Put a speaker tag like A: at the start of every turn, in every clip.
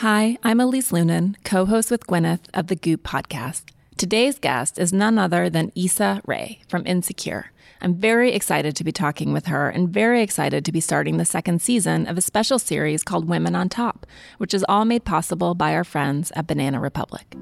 A: Hi, I'm Elise Loehnen, co host with Gwyneth of the Goop podcast. Today's guest is none other than Issa Rae from Insecure. I'm very excited to be talking with her and very excited to be starting the second season of a special series called Women on Top, which is all made possible by our friends at Banana Republic.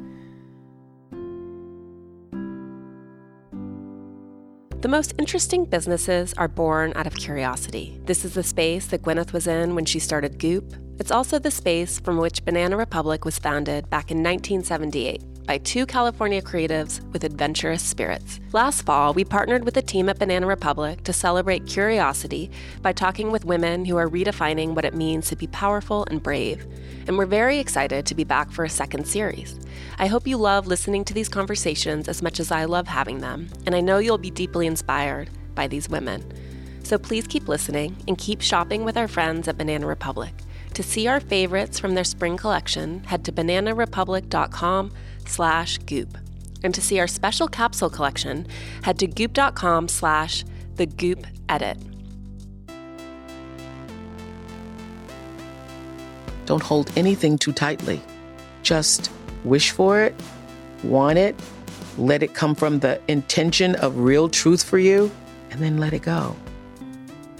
B: The most interesting businesses are born out of curiosity. This is the space that Gwyneth was in when she started Goop. It's also the space from which Banana Republic was founded back in 1978 by two California creatives with adventurous spirits. Last fall, we partnered with a team at Banana Republic to celebrate curiosity by talking with women who are redefining what it means to be powerful and brave. And we're very excited to be back for a second series. I hope you love listening to these conversations as much as I love having them, and I know you'll be deeply inspired by these women. So please keep listening and keep shopping with our friends at Banana Republic. To see our favorites from their spring collection, head to bananarepublic.com slash goop. And to see our special capsule collection, head to goop.com slash the goop edit.
C: Don't hold anything too tightly. Just wish for it, want it, let it come from the intention of real truth for you, and then let it go.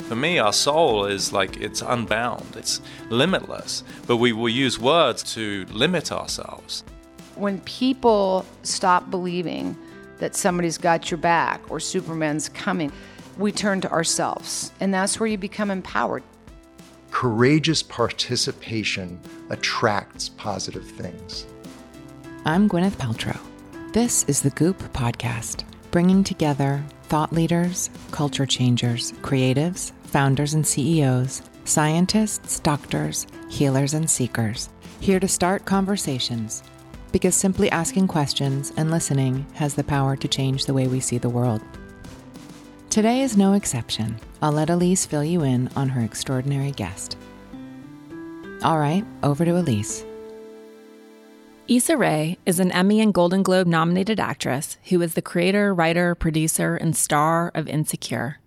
D: For me, our soul is like it's unbound, it's limitless, but we will use words to limit ourselves.
E: When people stop believing that somebody's got your back or Superman's coming, we turn to ourselves, and that's where you become empowered.
F: Courageous participation attracts positive things.
G: I'm Gwyneth Paltrow. This is the Goop Podcast, bringing together thought leaders, culture changers, creatives, founders and CEOs, scientists, doctors, healers, and seekers, here to start conversations. Because simply asking questions and listening has the power to change the way we see the world. Today is no exception. I'll let Elise fill you in on her extraordinary guest. All right, over to Elise.
A: Issa Rae is an Emmy and Golden Globe nominated actress who is the creator, writer, producer, and star of Insecure.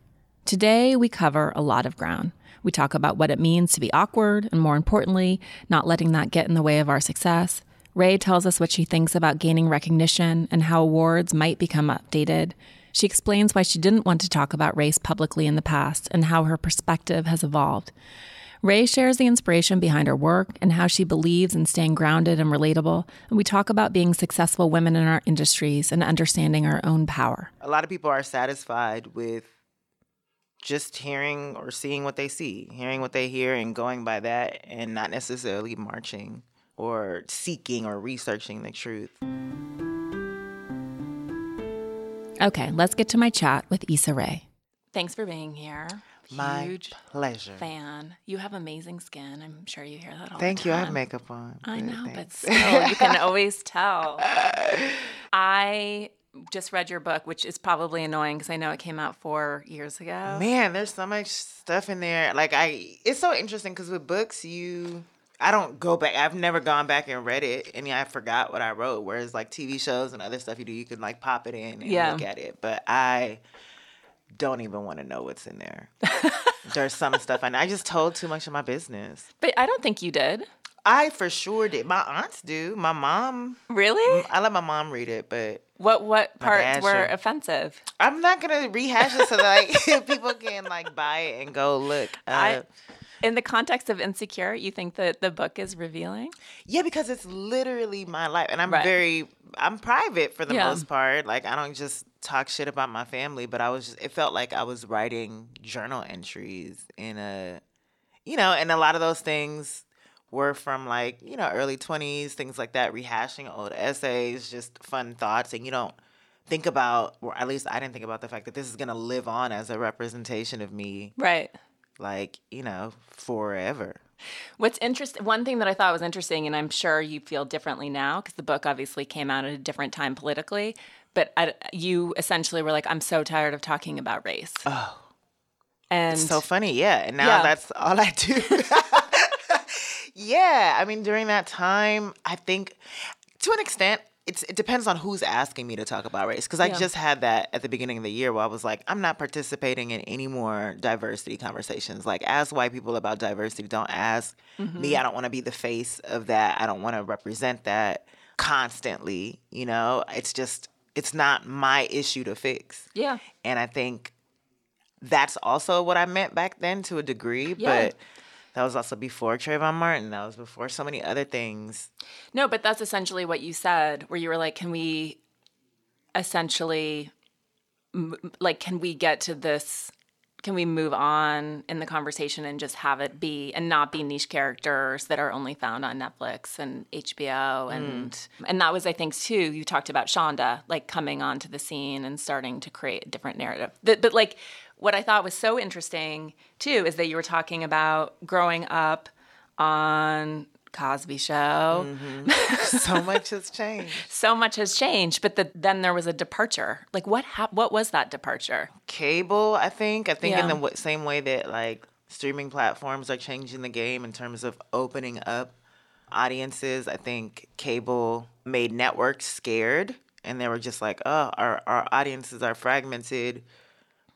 A: Today, we cover a lot of ground. We talk about what it means to be awkward, and more importantly, not letting that get in the way of our success. Rae tells us what she thinks about gaining recognition and how awards might become updated. She explains why she didn't want to talk about race publicly in the past and how her perspective has evolved. Rae shares the inspiration behind her work and how she believes in staying grounded and relatable. And we talk about being successful women in our industries and understanding our own power.
H: A lot of people are satisfied with just hearing or seeing what they see, hearing what they hear, and going by that, and not necessarily marching or seeking or researching the truth.
A: Okay, let's get to my chat with Issa Rae. Thanks for being here.
H: My
A: Huge
H: pleasure.
A: fan. You have amazing skin. I'm sure you hear that all the time.
H: Thank you. I have makeup on.
A: I
H: but
A: know, but still, you can always tell. I just read your book, which is probably annoying because I know it came out four years ago.
H: Man, there's so much stuff in there. Like I, it's so interesting because with books, you, I don't go back. I've never gone back and read it, and I forgot what I wrote. Whereas like TV shows and other stuff you do, you can like pop it in and
A: Yeah.
H: look at it. But I don't even want to know what's in there. there's some stuff, and I just told too much of my business.
A: But I don't think you did.
H: I for sure did. My aunts do. My mom.
A: Really?
H: I let my mom read it, but
A: What what parts were
H: sure.
A: offensive?
H: I'm not gonna rehash it so that like people can like buy it and go look. Uh,
A: I, in the context of insecure, you think that the book is revealing?
H: Yeah, because it's literally my life, and I'm
A: Right.
H: very, I'm private for the
A: Yeah.
H: most part. Like I don't just talk shit about my family, but I was just, it felt like I was writing journal entries in a, you know, and a lot of those things were from like you know early 20s, things like that, rehashing old essays, just fun thoughts, and you don't think about, or at least I didn't think about the fact that this is gonna live on as a representation of me,
A: Right.
H: Like you know, forever.
A: What's interesting, one thing that I thought was interesting, and I'm sure you feel differently now because the book obviously came out at a different time politically, but I, you essentially were like, I'm so tired of talking about race.
H: Oh.
A: and
H: It's so funny, yeah. And now
A: Yeah.
H: that's all I do. yeah, I mean, during that time, I think to an extent, it's it depends on who's asking me to talk about race because I
A: Yeah.
H: just had that at the beginning of the year where I was like, I'm not participating in any more diversity conversations. Like, ask white people about diversity. Don't ask
A: Mm-hmm.
H: me. I don't want to be the face of that. I don't want to represent that constantly. You know, it's just it's not my issue to fix.
A: Yeah.
H: And I think that's also what I meant back then to a degree,
A: Yeah.
H: but that was also before Trayvon Martin. That was before so many other things.
A: No, but that's essentially what you said, where you were like, can we essentially, like, can we get to this? Can we move on in the conversation and just have it be and not be niche characters that are only found on Netflix and HBO mm. and and that was I think too you talked about Shonda like coming onto the scene and starting to create a different narrative. But, but like what I thought was so interesting too is that you were talking about growing up on Cosby Show. Mm-hmm.
H: so much has changed.
A: So much has changed, but the, then there was a departure. Like what hap- what was that departure?
H: Cable, I think. I think in the w- same way that like streaming platforms are changing the game in terms of opening up audiences. I think cable made networks scared and they were just like, oh, our, our audiences are fragmented.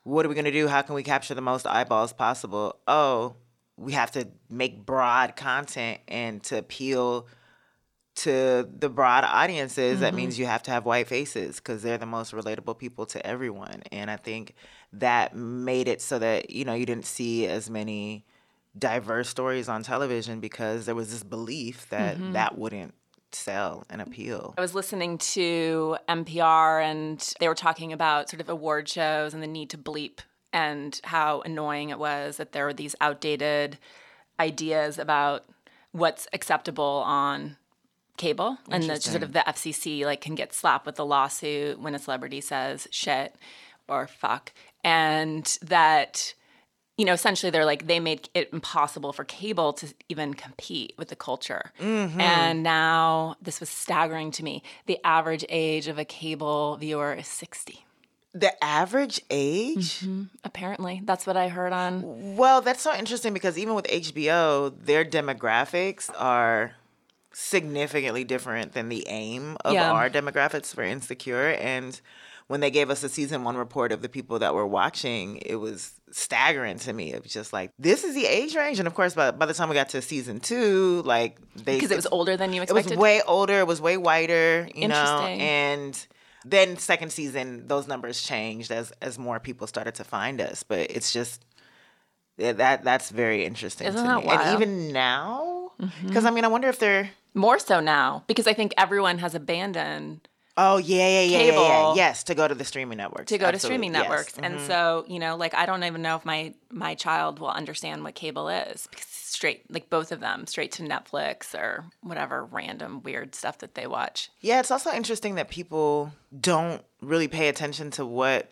H: What are we going to do? How can we capture the most eyeballs possible? Oh, we have to make broad content and to appeal to the broad audiences, that means mm-hmm. you have to have white faces because they're the most relatable people to everyone. And I think that made it so that, you know, you didn't see as many diverse stories on television because there was this belief that mm-hmm. that wouldn't sell and mm-hmm. appeal.
A: I was listening to NPR and they were talking about sort of award shows and the need to bleep and how annoying it was that there were these outdated ideas about what's acceptable on cable and the sort of the FCC like can get slapped with a lawsuit when a celebrity says shit or fuck. And that you know essentially they're like they made it impossible for cable to even compete with the culture mm-hmm. and now this was staggering to me the average age of a cable viewer is 60
H: The average age? Mm-hmm.
A: apparently that's what i heard on
H: Well, that's so interesting because even with HBO, their demographics are significantly different than the aim of
A: Yeah.
H: our demographics for Insecure. And when they gave us a season one report of the people that were watching, it was staggering to me. It was just like, this is the age range. And of course, by, by the time we got to season two, like they
A: because it was older than you expected?
H: it was way older. It was way whiter, you know. And then second season, those numbers changed as as more people started to find us. But it's just that that's very interesting
A: Isn't
H: to
A: that
H: me.
A: wild?
H: And even now,
A: Mm-hmm.
H: because I mean, I wonder if they're.
A: more so now because i think everyone has abandoned
H: Oh yeah, yeah, yeah, yeah, yeah.
A: Cable.
H: Yes, to go to the streaming networks.
A: to go to
H: Absolutely,
A: streaming
H: yes.
A: networks and
H: Mhm.
A: so you know like i don't even know if my my child will understand what cable is because straight like both of them straight to netflix or whatever random weird stuff that they watch
H: Yeah, it's also interesting that people don't really pay attention to what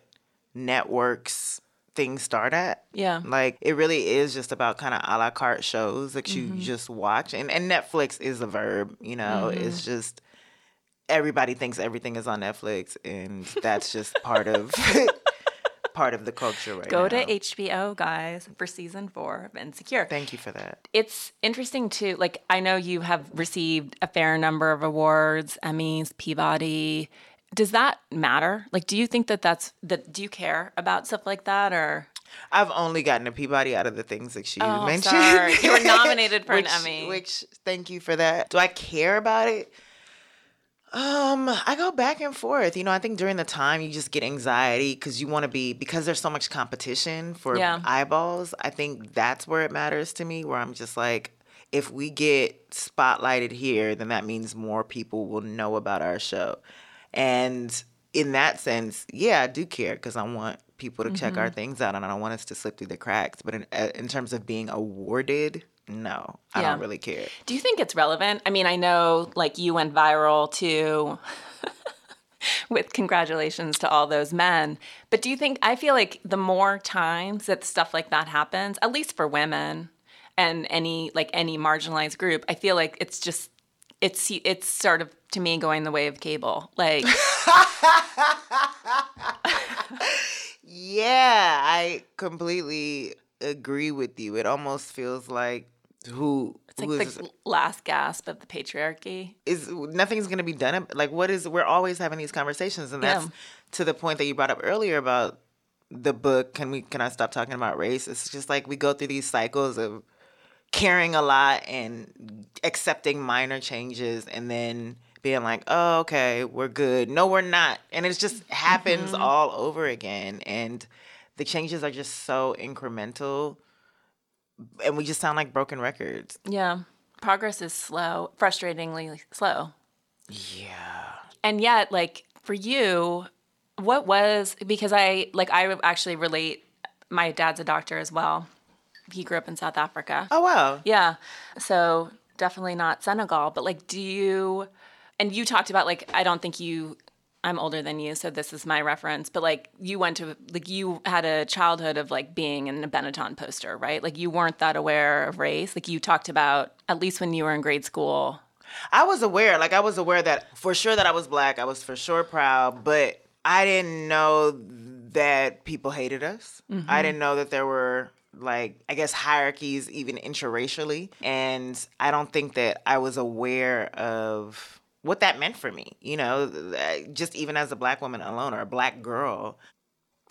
H: networks things start at.
A: Yeah.
H: Like it really is just about kind of a la carte shows that you
A: Mm-hmm.
H: just watch. And and Netflix is a verb, you know,
A: Mm-hmm.
H: it's just everybody thinks everything is on Netflix and that's just part of part of the culture right
A: go
H: now.
A: to hbo guys for season four of insecure
H: Thank you for that.
A: it's interesting too like i know you have received a fair number of awards emmys peabody does that matter like do you think that that's that do you care about stuff like that or
H: I've only gotten a Peabody out of the things that you
A: Oh,
H: mentioned.
A: sorry. You were nominated for an Emmy.
H: Which thank you for that. Do I care about it? Um, I go back and forth. You know, I think during the time you just get anxiety because you want to be because there's so much competition for
A: Yeah.
H: eyeballs. I think that's where it matters to me. Where I'm just like, if we get spotlighted here, then that means more people will know about our show. And in that sense, yeah, I do care because I want people to check
A: Mm-hmm.
H: our things out and I don't want us to slip through the cracks. But in, uh, in terms of being awarded, no, I
A: Yeah.
H: don't really care.
A: Do you think it's relevant? I mean, I know like you went viral too with congratulations to all those men. But do you think I feel like the more times that stuff like that happens, at least for women and any like any marginalized group, I feel like it's just it's it's sort of to me going the way of cable. Like
H: Yeah, I completely agree with you. It almost feels like who
B: It's like the last gasp of the patriarchy.
H: is nothing's going to be done. Like, what is? We're always having these conversations, and that's
B: Yeah.
H: to the point that you brought up earlier about the book. Can we? Can I stop talking about race? It's just like we go through these cycles of caring a lot and accepting minor changes, and then being like, "Oh, okay, we're good." No, we're not, and it just happens mm-hmm. all over again. And the changes are just so incremental, and we just sound like broken records.
B: Yeah. Progress is slow, frustratingly slow.
H: Yeah.
B: And yet, like for you, what was because I like I actually relate. My dad's a doctor as well. He grew up in South Africa.
H: Oh wow.
B: Yeah. So definitely not Senegal. But like, do you, and you talked about like, I don't think you, I'm older than you, so this is my reference, but like, you went to, like, you had a childhood of like being in a Benetton poster, right? Like, you weren't that aware of race. Like, you talked about, at least when you were in grade school.
H: I was aware, like I was aware that for sure that I was black. I was for sure proud, but I didn't know that people hated us. I mm-hmm. didn't know that there were like I guess hierarchies even interracially, and I don't think that I was aware of what that meant for me. You know, just even as a black woman alone or a black girl,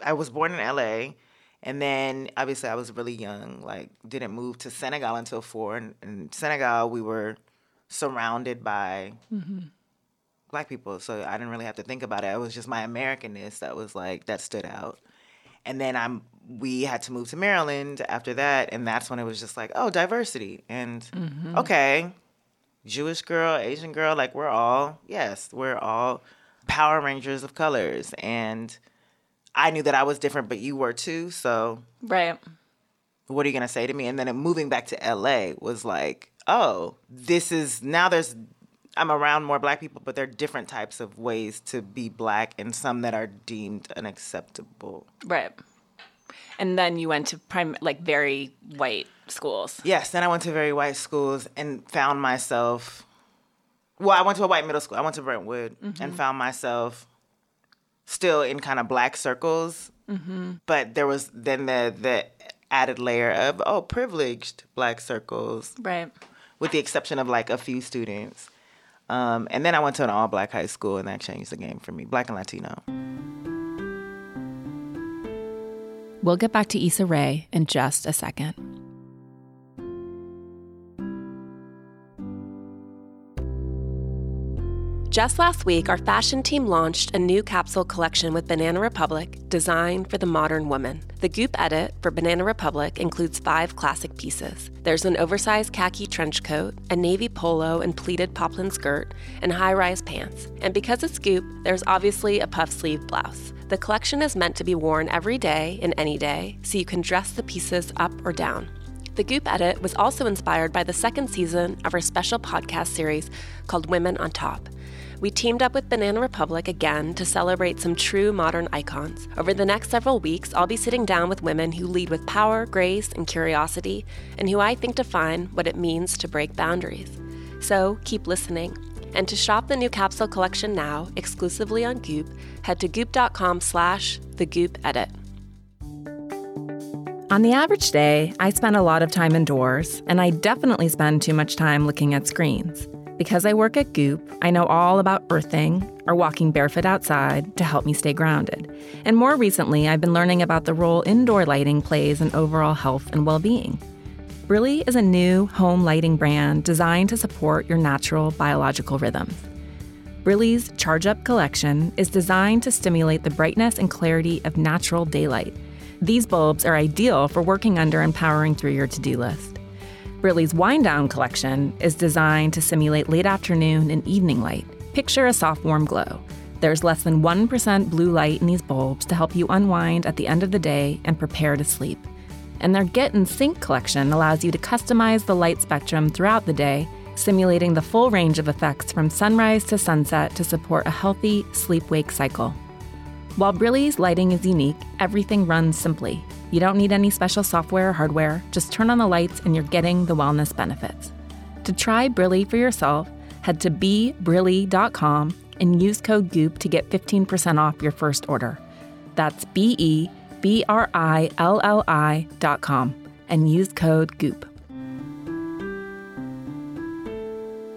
H: I was born in LA. And then obviously I was really young, like didn't move to Senegal until four. And in Senegal, we were surrounded by mm-hmm. black people. So I didn't really have to think about it. It was just my Americanness that was like, that stood out. And then I'm, we had to move to Maryland after that. And that's when it was just like, oh, diversity. And mm-hmm. okay, Jewish girl, Asian girl, like we're all, yes, we're all Power Rangers of colors. And I knew that I was different, but you were too. So
B: Right.
H: what are you going to say to me? And then moving back to LA was like, oh, this is now there's, I'm around more black people, but there are different types of ways to be black and some that are deemed unacceptable.
B: Right. And then you went to prime, like very white schools.
H: Yes, then I went to very white schools and found myself. Well, I went to a white middle school. I went to Brentwood and found myself still in kind of black circles. But there was then the the added layer of oh privileged black circles,
B: Right.
H: with the exception of like a few students. Um, and then I went to an all black high school, and that changed the game for me, black and Latino.
A: We'll get back to Issa Rae in just a second.
B: Just last week, our fashion team launched a new capsule collection with Banana Republic designed for the modern woman. The Goop edit for Banana Republic includes five classic pieces. There's an oversized khaki trench coat, a navy polo and pleated poplin skirt, and high rise pants. And because it's Goop, there's obviously a puff sleeve blouse. The collection is meant to be worn every day and any day, so you can dress the pieces up or down. The Goop edit was also inspired by the second season of our special podcast series called Women on Top. We teamed up with Banana Republic again to celebrate some true modern icons. Over the next several weeks, I'll be sitting down with women who lead with power, grace, and curiosity, and who I think define what it means to break boundaries. So keep listening. And to shop the new capsule collection now, exclusively on Goop, head to goop.com slash the Goop edit.
A: On the average day, I spend a lot of time indoors, and I definitely spend too much time looking at screens. Because I work at Goop, I know all about earthing or walking barefoot outside to help me stay grounded. And more recently, I've been learning about the role indoor lighting plays in overall health and well being. Brilli is a new home lighting brand designed to support your natural biological rhythms. Brilli's Charge Up collection is designed to stimulate the brightness and clarity of natural daylight. These bulbs are ideal for working under and powering through your to do list. Brilli's Wind Down collection is designed to simulate late afternoon and evening light. Picture a soft, warm glow. There's less than 1% blue light in these bulbs to help you unwind at the end of the day and prepare to sleep. And their Get in Sync collection allows you to customize the light spectrum throughout the day, simulating the full range of effects from sunrise to sunset to support a healthy sleep wake cycle. While Brilli's lighting is unique, everything runs simply. You don't need any special software or hardware, just turn on the lights and you're getting the wellness benefits. To try Brilli for yourself, head to bebrilli.com and use code GOOP to get 15% off your first order. That's B E B R I L L I dot com and use code GOOP.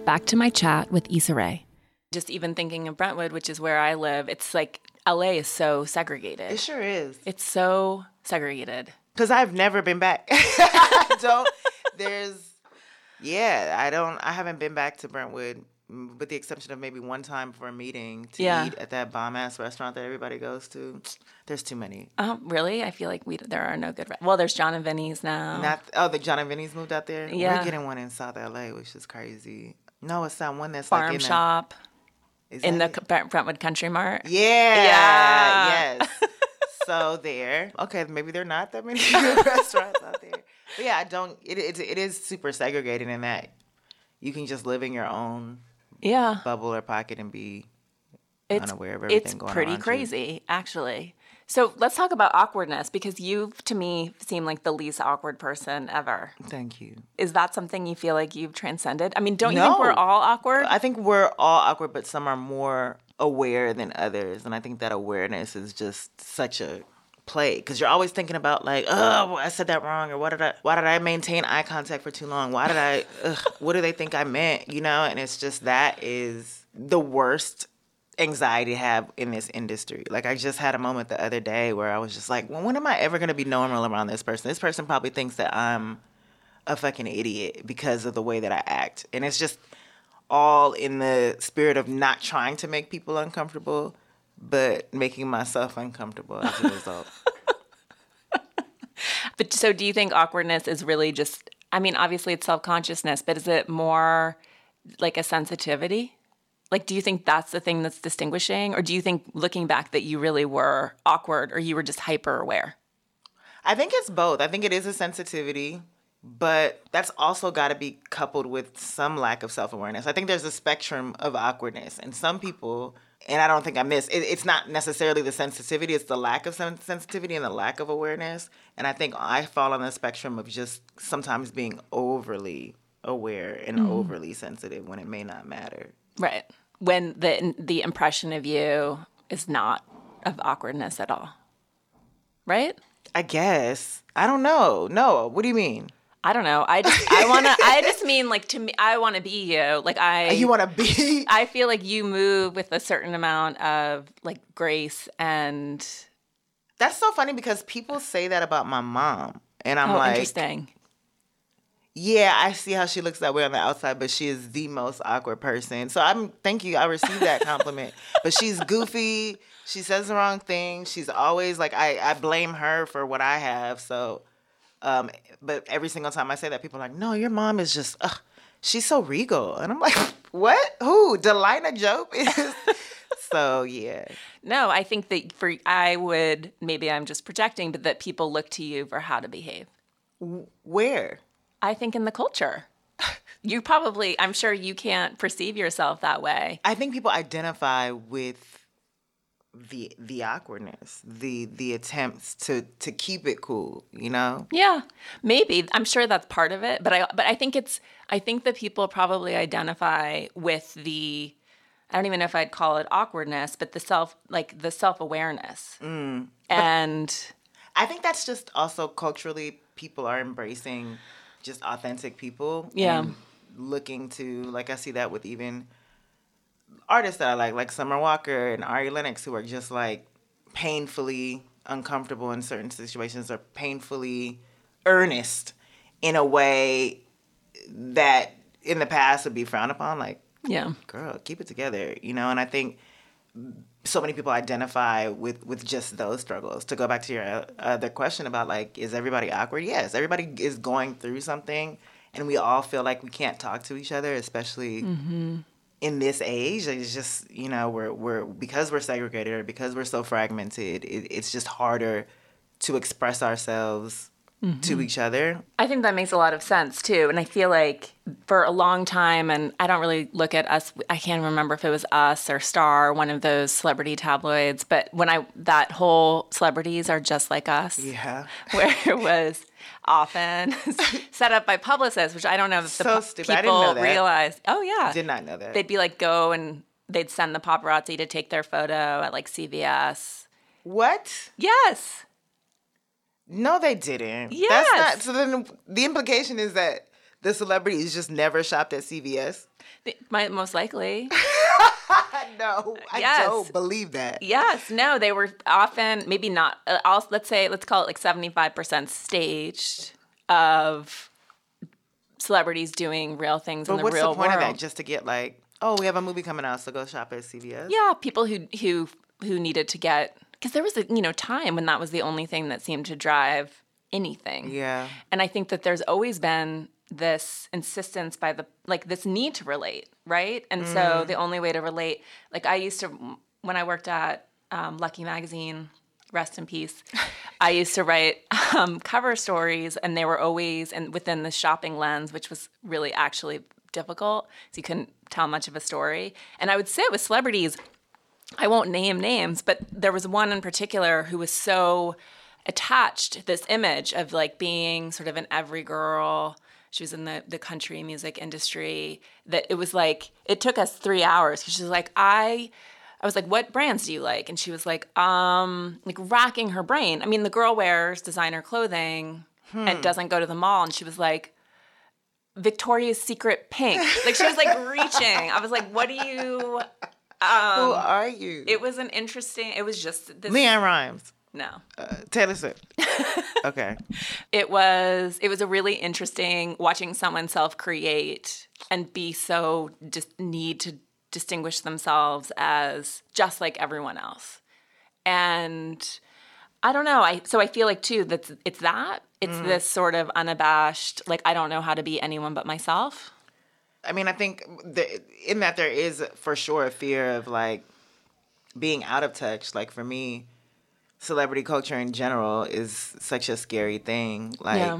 A: back to my chat with Issa Rae. Just even thinking of Brentwood, which is where I live, it's like LA is so segregated.
H: It sure is.
A: It's so segregated.
H: Because I've never been back. I don't. There's. Yeah, I don't. I haven't been back to Brentwood, with the exception of maybe one time for a meeting to
A: Yeah.
H: eat at that bomb ass restaurant that everybody goes to. There's too many.
A: Oh, really? I feel like we there are no good. Re- well, there's John and Vinny's now.
H: Not oh, the John and Vinny's moved out there.
A: Yeah.
H: we're getting one in South LA, which is crazy. No, it's not one that's
A: Farm
H: like in
A: shop
H: The,
A: in the? Brentwood Country Mart.
H: Yeah.
A: Yeah.
H: Yes. so there. Okay, maybe there are not that many good restaurants out there. But yeah, I don't. It, it it is super segregated in that you can just live in your own
A: Yeah,
H: bubble or pocket and be
A: it's
H: unaware of
A: it's
H: everything going
A: pretty
H: around you.
A: crazy, actually. So let's talk about awkwardness because you, to me, seem like the least awkward person ever.
H: Thank you.
A: Is that something you feel like you've transcended? I mean, don't you think we're all awkward?
H: I think we're all awkward, but some are more aware than others, and I think that awareness is just such a play because you're always thinking about like, oh, I said that wrong, or what did I? Why did I maintain eye contact for too long? Why did I? Ugh, what do they think I meant? You know, and it's just that is the worst anxiety have in this industry. Like I just had a moment the other day where I was just like, well, when am I ever gonna be normal around this person? This person probably thinks that I'm a fucking idiot because of the way that I act. And it's just all in the spirit of not trying to make people uncomfortable, but making myself uncomfortable as a result.
A: But so do you think awkwardness is really just I mean, obviously it's self-consciousness, but is it more like a sensitivity? Like do you think that's the thing that's distinguishing or do you think looking back that you really were awkward or you were just hyper aware?
H: I think it's both. I think it is a sensitivity, but that's also got to be coupled with some lack of self awareness. I think there's a spectrum of awkwardness, and some people, and I don't think I miss. It, it's not necessarily the sensitivity; it's the lack of sen- sensitivity and the lack of awareness. And I think I fall on the spectrum of just sometimes being overly aware and mm-hmm. overly sensitive when it may not matter.
A: Right. When the the impression of you is not of awkwardness at all. Right?
H: I guess I don't know. No, what do you mean?
A: I don't know. I just I want to I just mean like to me I want to be you. Like I oh,
H: You want to be?
A: I feel like you move with a certain amount of like grace and
H: That's so funny because people say that about my mom, and I'm
A: oh
H: like,
A: interesting.
H: Yeah, I see how she looks that way on the outside, but she is the most awkward person. So I'm thank you. I received that compliment. but she's goofy. She says the wrong thing. She's always like I, I blame her for what I have. So um but every single time I say that people are like, "No, your mom is just ugh, she's so regal." And I'm like, "What? Who? Delyna Diop is So, yeah.
A: No, I think that for I would maybe I'm just projecting, but that people look to you for how to behave.
H: Where?
A: I think in the culture. You probably I'm sure you can't perceive yourself that way.
H: I think people identify with the the awkwardness, the the attempts to to keep it cool, you know?
A: Yeah, maybe. I'm sure that's part of it, but I but I think it's I think that people probably identify with the I don't even know if I'd call it awkwardness, but the self like the self-awareness. Mm, and
H: I think that's just also culturally people are embracing just authentic people.
A: Yeah.
H: looking to like I see that with even artists that I like, like Summer Walker and Ari Lennox, who are just like painfully uncomfortable in certain situations or painfully earnest in a way that in the past would be frowned upon. Like,
A: yeah.
H: girl, keep it together, you know? And I think so many people identify with with just those struggles. To go back to your uh, other question about like, is everybody awkward? Yes, everybody is going through something, and we all feel like we can't talk to each other, especially in this age. It's just you know we're we're because we're segregated or because we're so fragmented. It, it's just harder to express ourselves to mm-hmm. each other.
A: I think that makes a lot of sense too. And I feel like for a long time, and I don't really look at us, I can't remember if it was us or Star, one of those celebrity tabloids, but when I, that whole celebrities are just like us,
H: Yeah.
A: where it was often set up by publicists, which I don't know if the
H: So
A: pu-
H: stupid.
A: people
H: I didn't know that.
A: realized. Oh, yeah.
H: Did not know that.
A: They'd be like, go and they'd send the paparazzi to take their photo at like CVS.
H: what?
A: Yes.
H: No, they didn't.
A: Yes.
H: That's not. So then the implication is that the celebrities just never shopped at CVS?
A: They- most likely.
H: no, I
A: Yes.
H: don't believe that.
A: Yes, no, they were often maybe not. Uh, also, let's say let's call it like seventy five percent staged of celebrities doing real things in
H: But
A: the
H: what's the point
A: world.
H: of that? Just to get like, oh, we have a movie coming out, so go shop at CVS.
A: yeah, people who who who needed to get because there was a you know time when that was the only thing that seemed to drive anything.
H: Yeah.
A: And I think that there's always been this insistence by the like this need to relate, right? And
H: Mm.
A: so the only way to relate, like I used to when I worked at um, Lucky Magazine, rest in peace. I used to write um, cover stories, and they were always and within the shopping lens, which was really actually difficult. So you couldn't tell much of a story. And I would sit with celebrities I won't name names, but there was one in particular who was so attached to this image of like being sort of an every girl. She was in the, the country music industry that it was like it took us three hours she was like, I I was like, what brands do you like? And she was like, um, like racking her brain. I mean, the girl wears designer clothing and doesn't go to the mall. And she was like, Victoria's Secret pink. Like she was like reaching. I was like, what do you
H: Who are you?
A: it was an interesting it was just this
H: LeAnn Rimes,
A: no
H: uh, Taylor Swift. okay.
A: it was it was a really interesting watching someone self-create and be so just need to distinguish themselves as just like everyone else and i don't know i so i feel like too that it's that it's this sort of unabashed like i don't know how to be anyone but myself
H: I mean, I think the, in that there is for sure a fear of like being out of touch. Like for me, celebrity culture in general is such a scary thing. Like
A: Yeah.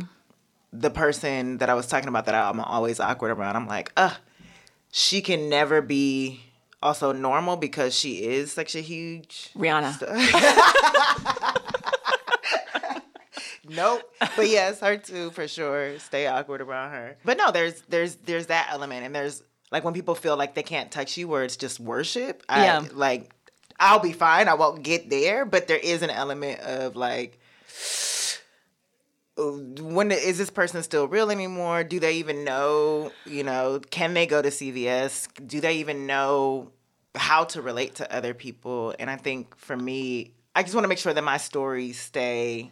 H: the person that I was talking about that I'm always awkward around, I'm like, ugh, she can never be also normal because she is such a huge
A: rihanna
H: Nope. But yes, her too for sure. Stay awkward around her. But no, there's there's there's that element and there's like when people feel like they can't touch you where it's just worship. I,
A: Yeah.
H: Like I'll be fine. I won't get there, but there is an element of like uh, when is this person still real anymore? Do they even know, you know, can they go to CVS? Do they even know how to relate to other people? And I think for me, I just want to make sure that my stories stay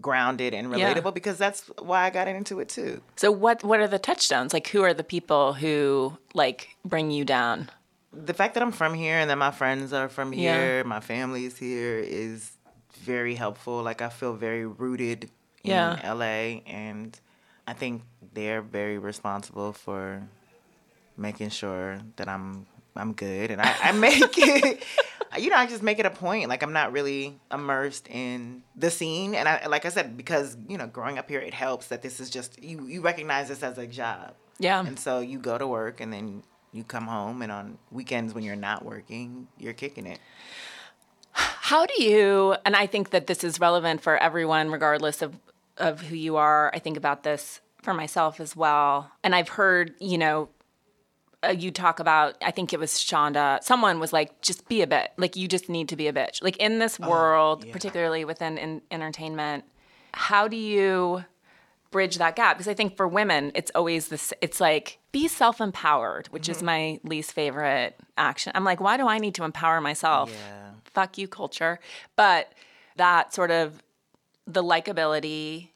H: grounded and
A: Yeah.
H: relatable because that's why I got into it too.
A: so what what are the touchstones like who are the people who like bring you down
H: The fact that I'm from here and that my friends are from
A: Yeah.
H: here, my family's here is very helpful. Like I feel very rooted in
A: Yeah.
H: LA and I think they're very responsible for making sure that I'm I'm good and I, I make it you know, I just make it a point. Like I'm not really immersed in the scene, and I, like I said, because you know, growing up here, it helps that this is just you. You recognize this as a job,
A: yeah
H: and so you go to work, and then you come home, and on weekends when you're not working, you're kicking it.
A: How do you, and I think that this is relevant for everyone, regardless of, of who you are. I think about this for myself as well. And I've heard, you know, uh, you talk about, I think it was Shonda, someone was like, just be a bit. Like, you just need to be a bitch. Like, in this world, particularly within in, entertainment, how do you bridge that gap? Because I think for women, it's always this, it's like, be self empowered, which is my least favorite action. I'm like, why do I need to empower myself?
H: Yeah.
A: fuck you culture. But that sort of the likability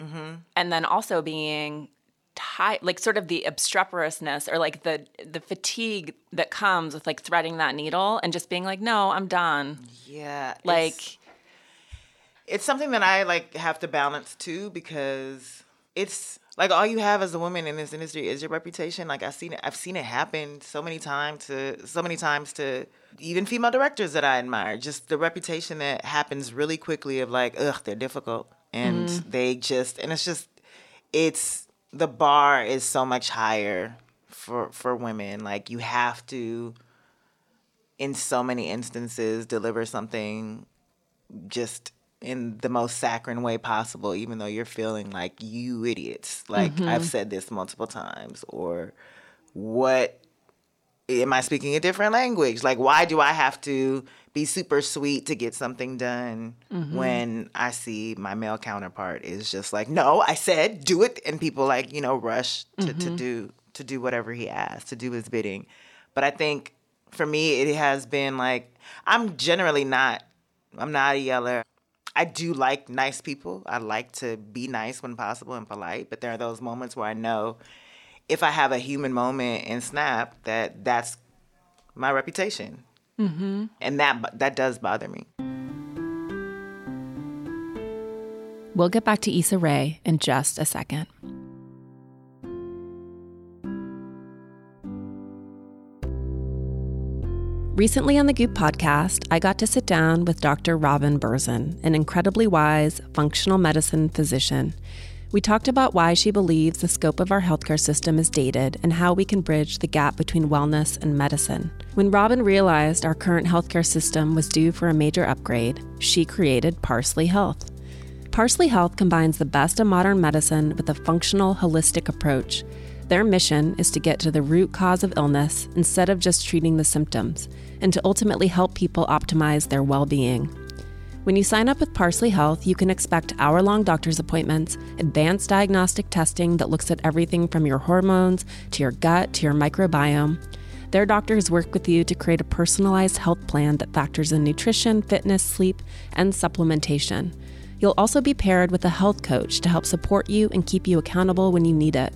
A: and then also being like sort of the obstreperousness or like the the fatigue that comes with like threading that needle and just being like no i'm done
H: Yeah,
A: like
H: it's something that I like have to balance too because it's like all you have as a woman in this industry is your reputation. Like I've seen it, I've seen it happen so many times to so many times to even female directors that I admire. Just the reputation that happens really quickly of like, ugh, they're difficult and mm-hmm. they just and it's just it's the bar is so much higher for for women. Like you have to in so many instances deliver something just in the most saccharine way possible, even though you're feeling like you idiots. Like mm-hmm. I've said this multiple times, or what am I speaking a different language? Like, why do I have to be super sweet to get something done mm-hmm. when I see my male counterpart is just like, no, I said do it, and people like you know rush to, to mm-hmm. do to do whatever he asks to do his bidding. But I think for me, it has been like I'm generally not. I'm not a yeller. I do like nice people. I like to be nice when possible and polite, but there are those moments where I know if I have a human moment and snap, that that's my reputation, mm-hmm. and that that does bother me.
A: We'll get back to Issa Rae in just a second. Recently on the Goop podcast, I got to sit down with Dr. Robin Berzin, an incredibly wise functional medicine physician. We talked about why she believes the scope of our healthcare system is dated and how we can bridge the gap between wellness and medicine. When Robin realized our current healthcare system was due for a major upgrade, she created Parsley Health. Parsley Health combines the best of modern medicine with a functional, holistic approach. Their mission is to get to the root cause of illness instead of just treating the symptoms, and to ultimately help people optimize their well being. When you sign up with Parsley Health, you can expect hour long doctor's appointments, advanced diagnostic testing that looks at everything from your hormones to your gut to your microbiome. Their doctors work with you to create a personalized health plan that factors in nutrition, fitness, sleep, and supplementation. You'll also be paired with a health coach to help support you and keep you accountable when you need it.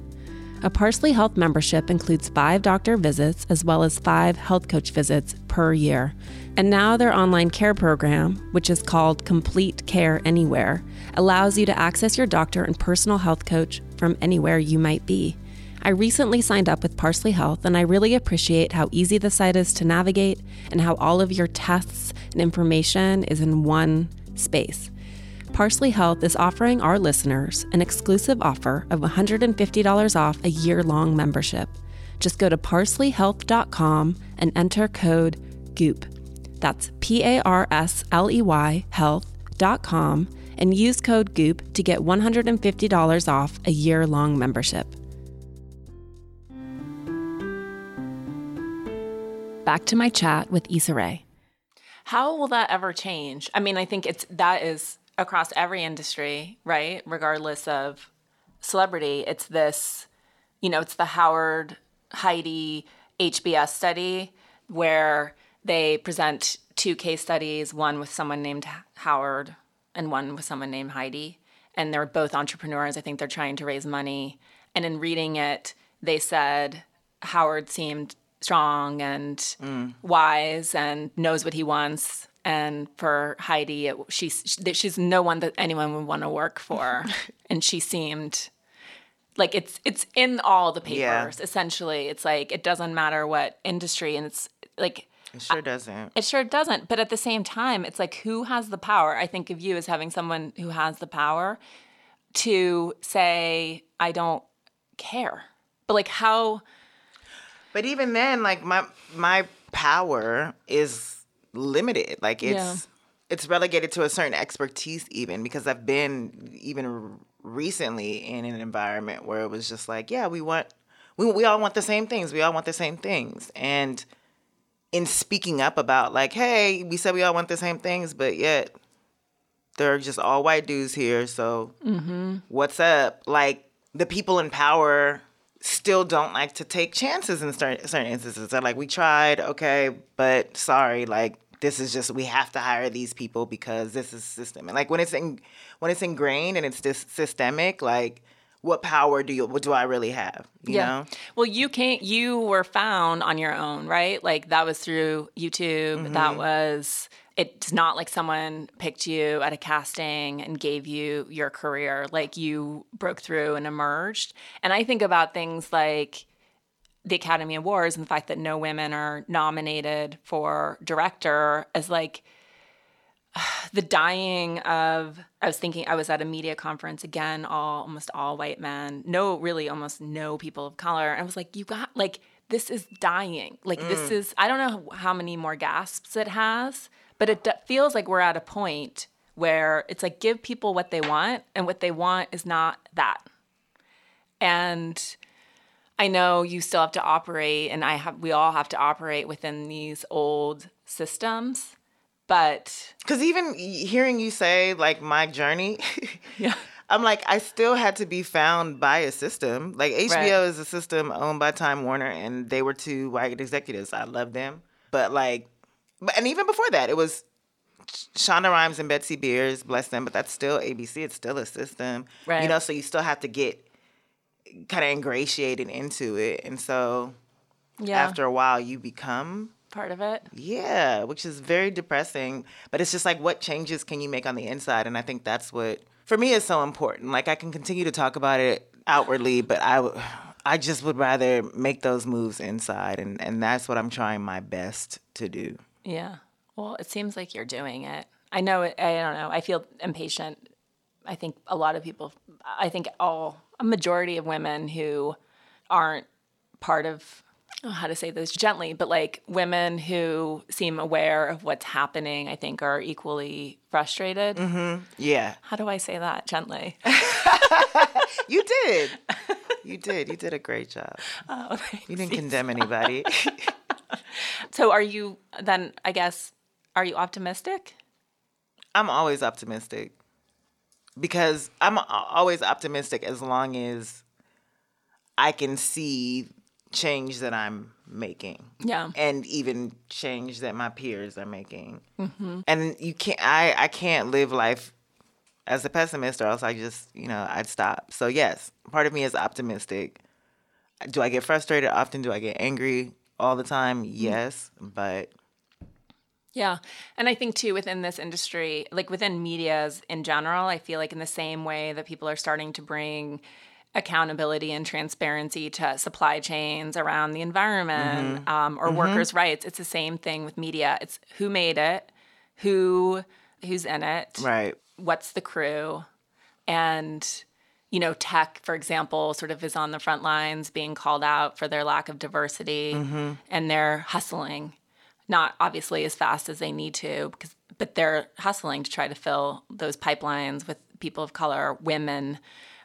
A: A Parsley Health membership includes five doctor visits as well as five health coach visits per year. And now their online care program, which is called Complete Care Anywhere, allows you to access your doctor and personal health coach from anywhere you might be. I recently signed up with Parsley Health and I really appreciate how easy the site is to navigate and how all of your tests and information is in one space. Parsley Health is offering our listeners an exclusive offer of $150 off a year long membership. Just go to parsleyhealth.com and enter code GOOP. That's P A R S L E Y health.com and use code GOOP to get $150 off a year long membership. Back to my chat with Issa Rae. How will that ever change? I mean, I think it's that is across every industry, right? Regardless of celebrity, it's this, you know, it's the Howard Heidi HBS study where they present two case studies, one with someone named Howard and one with someone named Heidi. And they're both entrepreneurs. I think they're trying to raise money. And in reading it, they said Howard seemed strong and mm. wise and knows what he wants and for Heidi, it, she's she's no one that anyone would want to work for, and she seemed like it's it's in all the papers.
H: Yeah.
A: Essentially, it's like it doesn't matter what industry, and it's like
H: It sure doesn't.
A: it sure doesn't. But at the same time, it's like who has the power? I think of you as having someone who has the power to say, I don't care. But like how
H: But even then, like my my power is limited. Like it's
A: Yeah.
H: it's relegated to a certain expertise even because I've been even recently in an environment where it was just like, yeah, we want we we all want the same things. We all want the same things. And in speaking up about like, hey, we said we all want the same things, but yet there are just all white dudes here. So mm-hmm. what's up? Like the people in power still don't like to take chances in certain, certain instances. They're like, we tried, okay, but sorry, like this is just we have to hire these people because this is system. And like when it's in, when it's ingrained and it's just systemic, like what power do you what do I really have? You know?
A: Well, you can't. You were found on your own, right? Like that was through YouTube. Mm-hmm. That was. It's not like someone picked you at a casting and gave you your career. Like you broke through and emerged. And I think about things like the Academy Awards and the fact that no women are nominated for director as like the dying of I was thinking I was at a media conference again, all almost all white men, no really almost no people of color. And I was like, you got like this is dying. Like this mm. is I don't know how many more gasps it has, but it d- feels like we're at a point where it's like give people what they want and what they want is not that. And I know you still have to operate, and I have. We all have to operate within these old systems, but
H: Because even hearing you say like my journey,
A: yeah,
H: I'm like, I still had to be found by a system. Like HBO
A: Right.
H: is a system owned by Time Warner, and they were two white executives. I love them, but like, but and even before that, it was Shonda Rhimes and Betsy Beers, bless them. But that's still ABC. It's still a system,
A: Right.
H: You know, so you still have to get kind of ingratiated into it, and so
A: yeah,
H: after a while, you become
A: part of it.
H: yeah, which is very depressing. But it's just like, what changes can you make on the inside? And I think that's what, for me, is so important. Like, I can continue to talk about it outwardly, but I, w- I just would rather make those moves inside. And, and that's what I'm trying my best to do.
A: Yeah. Well, it seems like you're doing it. I know. It, I don't know. I feel impatient. I think a lot of people. I think all a majority of women who aren't part of oh, how to say this gently, but like women who seem aware of what's happening, I think are equally frustrated. Mm-hmm.
H: Yeah,
A: How do I say that gently?
H: you did. You did. You did a great job.
A: Oh,
H: You didn't condemn anybody.
A: so, are you then? I guess are you optimistic?
H: I'm always optimistic because I'm always optimistic as long as I can see change that I'm making.
A: Yeah.
H: And even change that my peers are making. Mm-hmm. And you can't, I, I can't live life as a pessimist or else I just, you know, I'd stop. So, yes, part of me is optimistic. Do I get frustrated often? Do I get angry all the time? Mm-hmm. Yes. But
A: Yeah. And I think too within this industry, like within medias in general, I feel like in the same way that people are starting to bring accountability and transparency to supply chains around the environment mm-hmm. um, or mm-hmm. workers' rights, it's the same thing with media. It's who made it, who who's in it,
H: right.
A: what's the crew, and you know, tech, for example, sort of is on the front lines being called out for their lack of diversity mm-hmm. and they're hustling, not obviously as fast as they need to, because but they're hustling to try to fill those pipelines with people of color, women,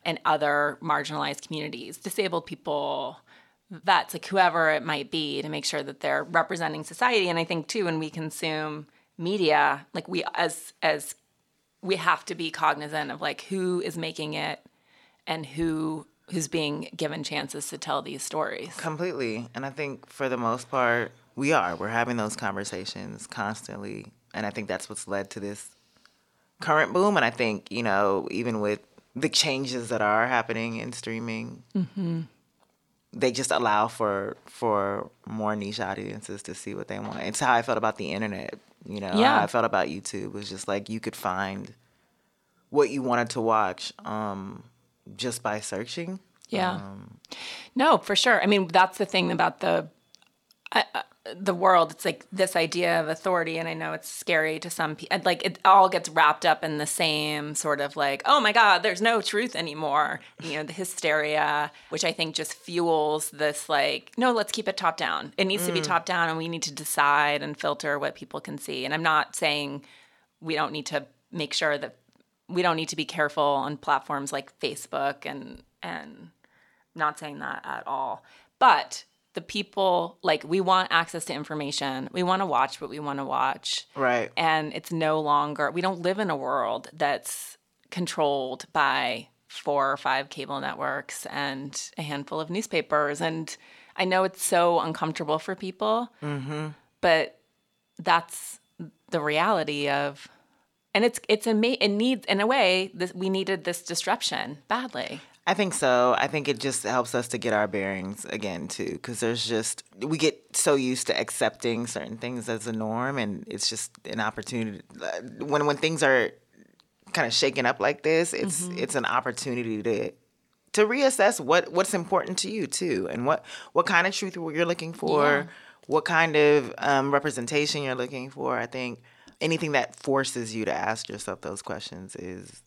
A: and other marginalized communities, disabled people, vets, like whoever it might be, to make sure that they're representing society. And I think too, when we consume media, like we as as we have to be cognizant of like who is making it and who who's being given chances to tell these stories.
H: Completely. And I think for the most part, we are. We're having those conversations constantly. And I think that's what's led to this current boom. And I think, you know, even with the changes that are happening in streaming, they just allow for for more niche audiences to see what they want. It's how I felt about the internet. You know,
A: Yeah.
H: how I felt about YouTube was just like you could find what you wanted to watch um, just by searching.
A: Yeah. no, for sure. I mean, that's the thing about the uh, the world. It's like this idea of authority, and I know it's scary to some people. Like it all gets wrapped up in the same sort of like, oh my God, there's no truth anymore. You know, the hysteria, which I think just fuels this like, no, let's keep it top down. It needs to be mm. top down, and we need to decide and filter what people can see. And I'm not saying we don't need to make sure that we don't need to be careful on platforms like Facebook and and not saying that at all. But the people like we want access to information. We want to watch what we want to watch.
H: Right.
A: And it's no longer we don't live in a world that's controlled by four or five cable networks and a handful of newspapers and I know it's so uncomfortable for people. Mm-hmm. But that's the reality of and it's it's a it needs in a way this we needed this disruption badly.
H: I think so. I think it just helps us to get our bearings again too, because there's just we get so used to accepting certain things as a norm, and it's just an opportunity when when things are kind of shaken up like this. It's it's an opportunity to to reassess what what's important to you too, and what what kind of truth you're looking for,
A: Yeah.
H: what kind of um, representation you're looking for. I think anything that forces you to ask yourself those questions is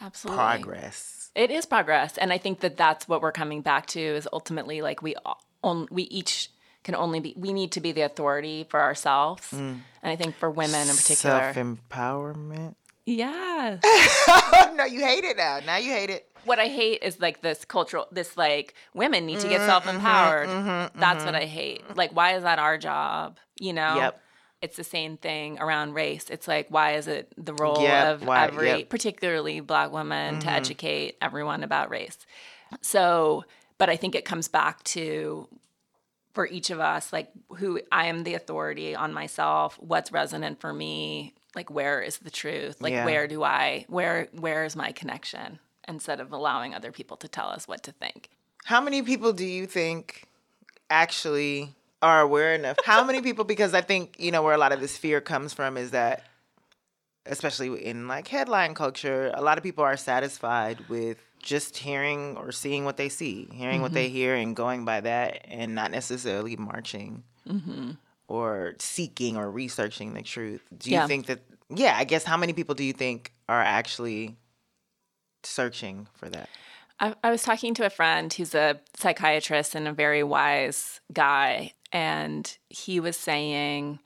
A: Absolutely.
H: progress.
A: It is progress, and I think that that's what we're coming back to is ultimately like we all, on, we each can only be we need to be the authority for ourselves, and I think for women in particular,
H: Self empowerment.
A: yeah,
H: no, you hate it now. Now you hate it.
A: what I hate is like this cultural, this like women need to get
H: Mm,
A: self empowered.
H: mhm,
A: That's
H: mhm.
A: what I hate. Like, why is that our job? You know?
H: Yep.
A: It's the same thing around race. It's like, why is it the role
H: Yep,
A: of
H: why-
A: every,
H: yep.
A: particularly black woman, to
H: Mhm.
A: educate everyone about race? So, but I think it comes back to for each of us, like who I am the authority on myself, what's resonant for me, like where is the truth? Like
H: Yeah.
A: where do I where where is my connection? Instead of allowing other people to tell us what to think.
H: How many people do you think actually are aware enough? How many people? Because I think, you know, where a lot of this fear comes from is that, especially in like headline culture, a lot of people are satisfied with just hearing or seeing what they see, hearing what they hear and going by that and not necessarily marching
A: Mm-hmm.
H: or seeking or researching the truth. Do you
A: Yeah.
H: think that, yeah, I guess how many people do you think are actually searching for that?
A: I, I was talking to a friend who's a psychiatrist and a very wise guy, and he was saying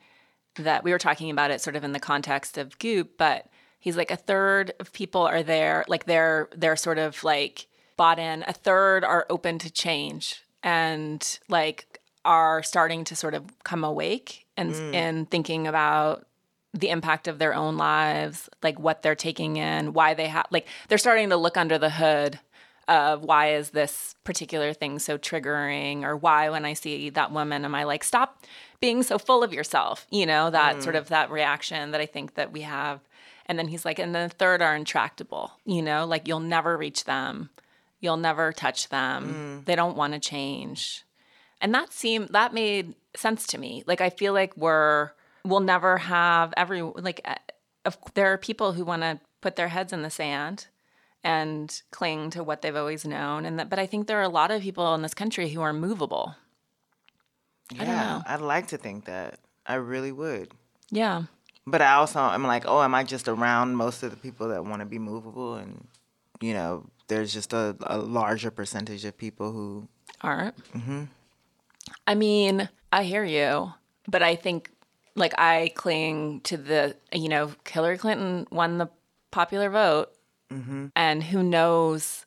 A: that we were talking about it sort of in the context of Goop, but he's like a third of people are there, like they're they're sort of like bought in. A third are open to change and like are starting to sort of come awake and mm. and thinking about the impact of their own lives, like what they're taking in, why they have, like they're starting to look under the hood of why is this particular thing so triggering, or why when I see that woman am I like, stop being so full of yourself, you know, that sort of that reaction that I think that we have. And then he's like, and then the third are intractable, you know, like you'll never reach them, you'll never touch them, they don't want to change. And that seemed that made sense to me. Like I feel like we're we'll never have every like uh, there are people who want to put their heads in the sand and cling to what they've always known and that but I think there are a lot of people in this country who are movable. I don't know.
H: I'd like to think that. I really would.
A: Yeah.
H: But I also am like, oh, am I just around most of the people that want to be movable? And, you know, there's just a, a larger percentage of people who.
A: Art. Mm-hmm. I mean, I hear you, but I think like I cling to the you know Hillary Clinton won the popular vote, Mm-hmm. and who knows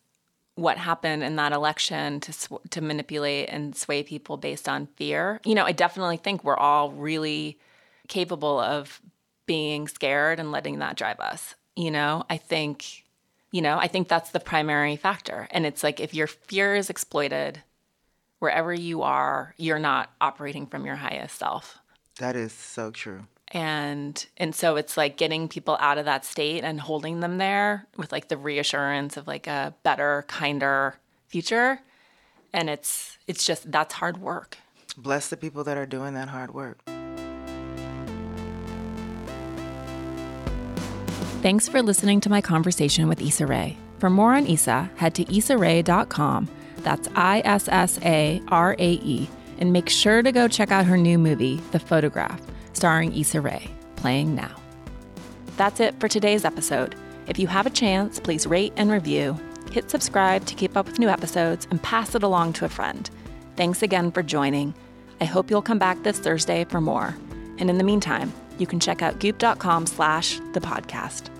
A: what happened in that election to sw- to manipulate and sway people based on fear. You know, I definitely think we're all really capable of being scared and letting that drive us. You know, I think, you know, I think that's the primary factor. And it's like if your fear is exploited, wherever you are, you're not operating from your highest self.
H: That is so true.
A: And and so it's like getting people out of that state and holding them there with like the reassurance of like a better, kinder future. And it's it's just that's hard work.
H: Bless the people that are doing that hard work.
A: Thanks for listening to my conversation with Issa Rae. For more on Issa, head to issarae.com. That's I S S A R A E. And make sure to go check out her new movie, The Photograph, starring Issa Rae, playing now. That's it for today's episode. If you have a chance, please rate and review, hit subscribe to keep up with new episodes, and pass it along to a friend. Thanks again for joining. I hope you'll come back this Thursday for more. And in the meantime, you can check out goop.com slash the podcast.